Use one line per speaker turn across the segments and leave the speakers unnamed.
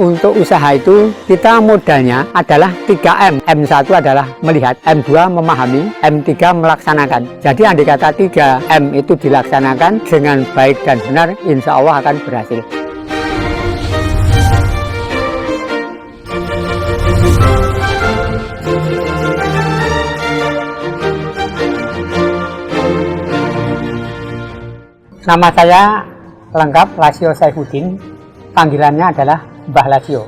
untuk usaha itu kita modalnya adalah 3M. M1 adalah melihat, M2 memahami, M3 melaksanakan. Jadi andai kata 3M itu dilaksanakan dengan baik dan benar, insya Allah akan berhasil. Nama saya lengkap Lasio Saifuddin, panggilannya adalah Mbah Lasio.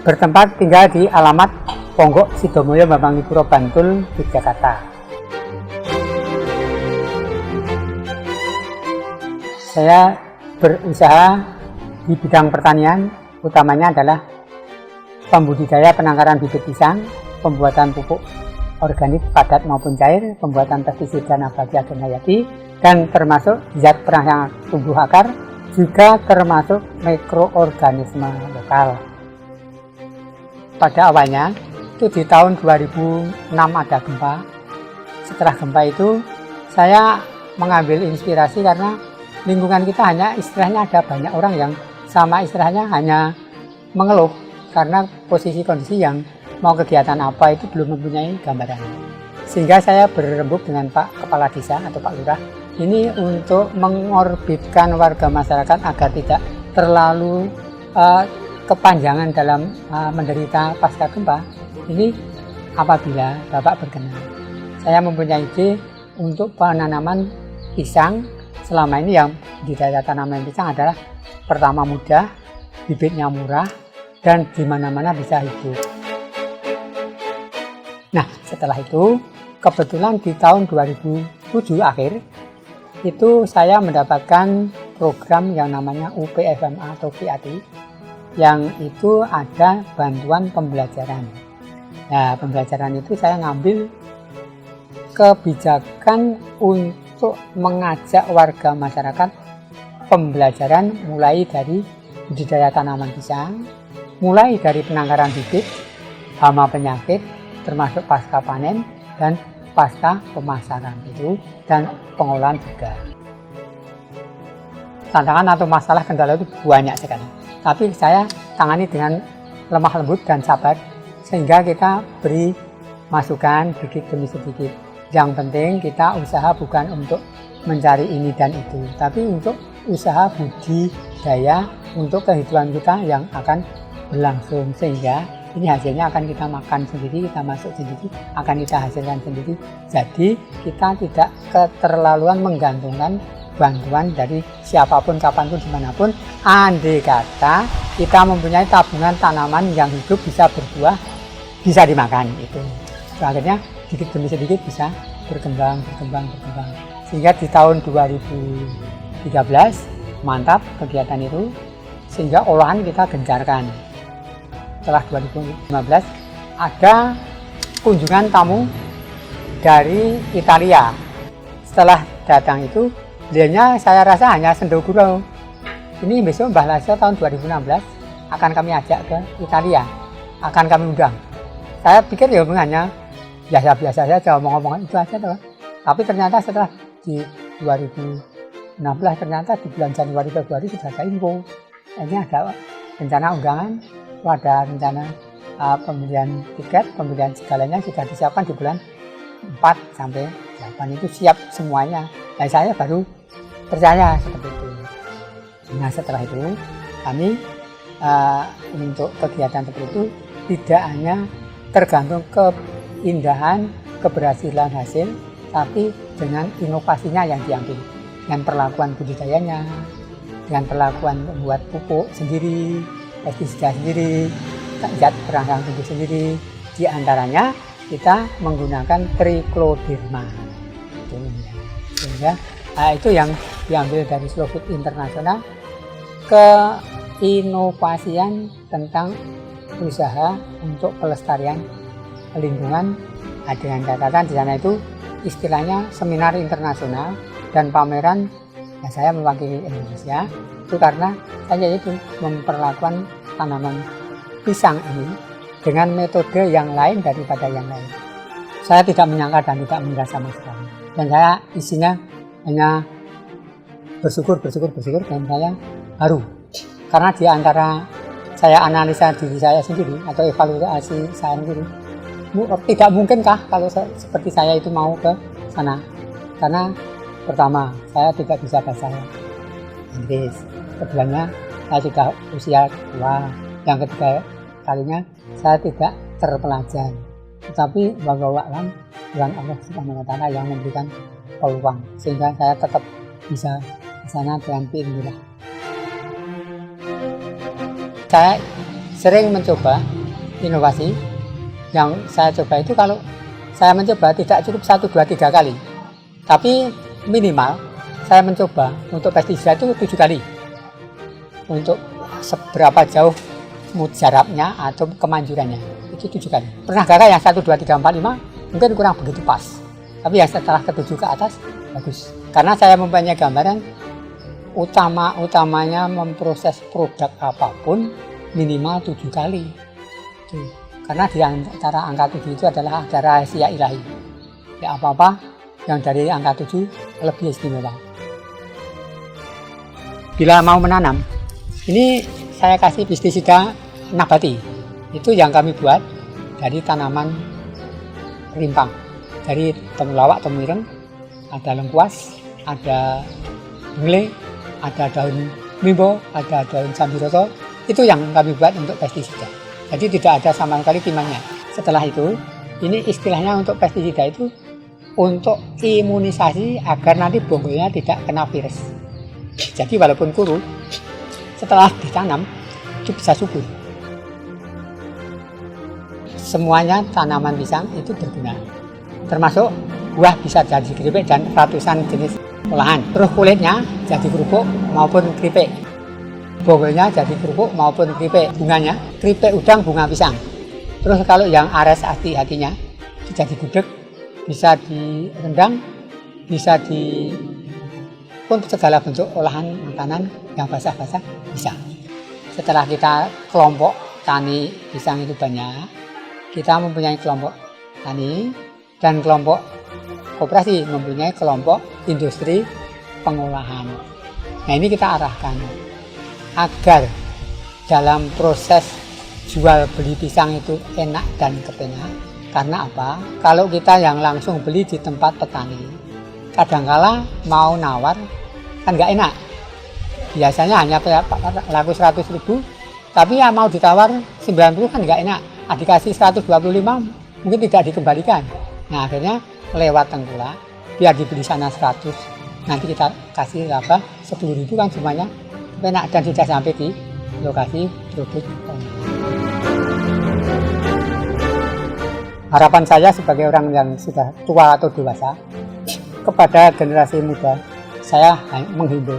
Bertempat tinggal di alamat Ponggok Sidomulyo Bambangipuro Bantul, Yogyakarta. Saya berusaha di bidang pertanian, utamanya adalah pembudidaya penangkaran bibit pisang, pembuatan pupuk organik padat maupun cair, pembuatan pestisida nabati dan hayati, dan termasuk zat perangsang tumbuh akar, juga termasuk mikroorganisme lokal. Pada awalnya, itu di tahun 2006 ada gempa. Setelah gempa itu, saya mengambil inspirasi karena lingkungan kita hanya istilahnya ada banyak orang yang sama istilahnya hanya mengeluh karena posisi kondisi yang mau kegiatan apa itu belum mempunyai gambaran. Sehingga saya berembuk dengan Pak Kepala Desa atau Pak Lurah ini untuk mengorbitkan warga masyarakat agar tidak terlalu uh, kepanjangan dalam uh, menderita pasca gempa. Ini apabila Bapak berkenan. Saya mempunyai ide untuk penanaman pisang selama ini yang di daerah tanaman pisang adalah pertama mudah, bibitnya murah, dan di mana-mana bisa hidup. Nah, setelah itu kebetulan di tahun 2007 akhir itu saya mendapatkan program yang namanya UPFMA atau PAT yang itu ada bantuan pembelajaran. Nah, pembelajaran itu saya ngambil kebijakan untuk mengajak warga masyarakat pembelajaran mulai dari budidaya tanaman pisang, mulai dari penangkaran bibit, hama penyakit, termasuk pasca panen, dan pasca pemasaran itu dan pengolahan juga. Tantangan atau masalah kendala itu banyak sekali. Tapi saya tangani dengan lemah lembut dan sabar sehingga kita beri masukan sedikit demi sedikit. Yang penting kita usaha bukan untuk mencari ini dan itu, tapi untuk usaha budidaya untuk kehidupan kita yang akan berlangsung sehingga ini hasilnya akan kita makan sendiri, kita masuk sendiri, akan kita hasilkan sendiri. Jadi kita tidak keterlaluan menggantungkan bantuan dari siapa pun, kapan pun, di mana pun. Andai kata kita mempunyai tabungan tanaman yang hidup bisa berbuah, bisa dimakan itu. Akhirnya sedikit demi sedikit bisa berkembang, berkembang, berkembang. Sehingga di tahun 2013 mantap kegiatan itu, sehingga olahan kita gencarkan setelah 2015 ada kunjungan tamu dari Italia. Setelah datang itu, dia saya rasa hanya sendoguro. Ini besok Mbah Lasio tahun 2016 akan kami ajak ke Italia, akan kami undang. Saya pikir ya hanya biasa-biasa saja omong-omongan itu aja tuh. Tapi ternyata setelah di 2016 ternyata di bulan Januari Februari sudah ada info. Ini ada rencana undangan ada rencana uh, pembelian tiket, pembelian segalanya sudah disiapkan di bulan 4 sampai 8 itu siap semuanya. Dan saya baru percaya seperti itu. Nah setelah itu kami uh, untuk kegiatan seperti itu tidak hanya tergantung keindahan, keberhasilan hasil, tapi dengan inovasinya yang diambil. Dengan perlakuan budidayanya, dengan perlakuan membuat pupuk sendiri, pestisida sendiri, zat perangsang tubuh sendiri. Di antaranya kita menggunakan trikloderma. Sehingga nah, itu yang diambil dari Slow Food Internasional ke inovasian tentang usaha untuk pelestarian lingkungan dengan catatan di sana itu istilahnya seminar internasional dan pameran nah, saya mewakili Indonesia itu karena saya itu memperlakukan tanaman pisang ini dengan metode yang lain daripada yang lain. Saya tidak menyangka dan tidak mengira sama sekali. Dan saya isinya hanya bersyukur, bersyukur, bersyukur dan saya haru. Karena di antara saya analisa diri saya sendiri atau evaluasi saya sendiri, tidak mungkinkah kalau se- seperti saya itu mau ke sana? Karena pertama, saya tidak bisa bahasa Inggris. Keduanya, saya sudah usia tua. Yang ketiga kalinya, saya tidak terpelajar. Tetapi bahwa alam Tuhan Allah Subhanahu yang memberikan peluang sehingga saya tetap bisa ke sana dengan biidznillah. Saya sering mencoba inovasi yang saya coba itu kalau saya mencoba tidak cukup satu dua tiga kali tapi minimal saya mencoba untuk pestisida itu tujuh kali. Untuk seberapa jauh mujarabnya atau kemanjurannya itu tujuh kali. Pernah gagal yang satu dua tiga empat lima mungkin kurang begitu pas. Tapi yang setelah ketujuh ke atas bagus. Karena saya mempunyai gambaran utama utamanya memproses produk apa pun minimal tujuh kali. Tuh. karena di antara angka tujuh itu adalah ada rahasia ilahi. Ya apa apa yang dari angka tujuh lebih istimewa. Bila mau menanam ini saya kasih pestisida nabati. Itu yang kami buat dari tanaman rimpang. Dari temulawak temireng ada lengkuas ada bungle ada daun mimbo ada daun sambiroto itu yang kami buat untuk pestisida. Jadi tidak ada sama sekali timahnya. Setelah itu ini istilahnya untuk pestisida itu untuk imunisasi agar nanti bonggolnya tidak kena virus. Jadi walaupun kuru setelah ditanam itu bisa subur. Semuanya tanaman pisang itu berguna termasuk buah bisa jadi keripik dan ratusan jenis olahan. Terus kulitnya jadi kerupuk maupun keripik. Bonggolnya jadi kerupuk maupun keripik bunganya. Keripik udang bunga pisang. Terus kalau yang ares hati-hatinya jadi gudeg bisa direndang bisa di pun segala bentuk olahan makanan yang basah-basah bisa setelah kita kelompok tani pisang itu banyak kita mempunyai kelompok tani dan kelompok koperasi mempunyai kelompok industri pengolahan. Nah ini kita arahkan agar dalam proses jual beli pisang itu enak dan kepenak. Karena apa? Kalau kita yang langsung beli di tempat petani, kadangkala mau nawar kan nggak enak. Biasanya hanya laku 100 ribu, tapi ya mau ditawar 90 kan nggak enak. Ah, dikasih 125 mungkin tidak dikembalikan. Nah akhirnya lewat tengkulak biar dibeli sana 100 nanti kita kasih apa 10 ribu kan semuanya enak dan sudah sampai di lokasi produk harapan saya sebagai orang yang sudah tua atau dewasa kepada generasi muda saya menghimbau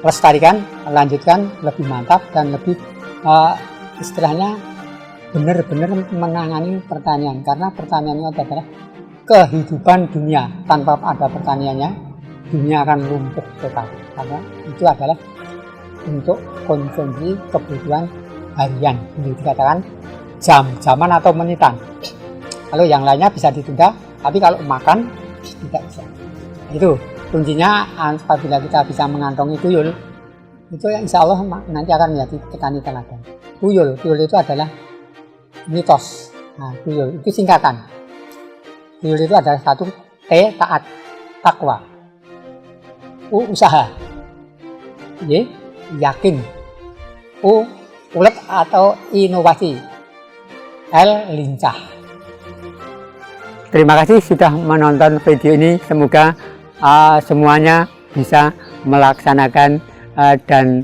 lestarikan lanjutkan lebih mantap dan lebih uh, istilahnya benar-benar menangani pertanian. Karena pertanian itu adalah kehidupan dunia. Tanpa ada pertaniannya dunia akan lumpuh total. Karena itu adalah untuk konsumsi kebutuhan harian. Ini dikatakan jam-jaman atau menitan kalau yang lainnya bisa ditunda tapi kalau makan tidak bisa itu kuncinya apabila kita bisa mengantongi tuyul itu ya insya Allah nanti akan menjadi petani teladan tuyul tuyul itu adalah mitos. Nah, tuyul itu singkatan. Tuyul itu adalah satu T taat, takwa. U usaha. Y yakin. U ulet atau inovasi. L lincah. Terima kasih sudah menonton video ini. Semoga uh, semuanya bisa melaksanakan uh, dan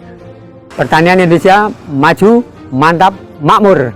pertanian Indonesia maju, mantap, makmur.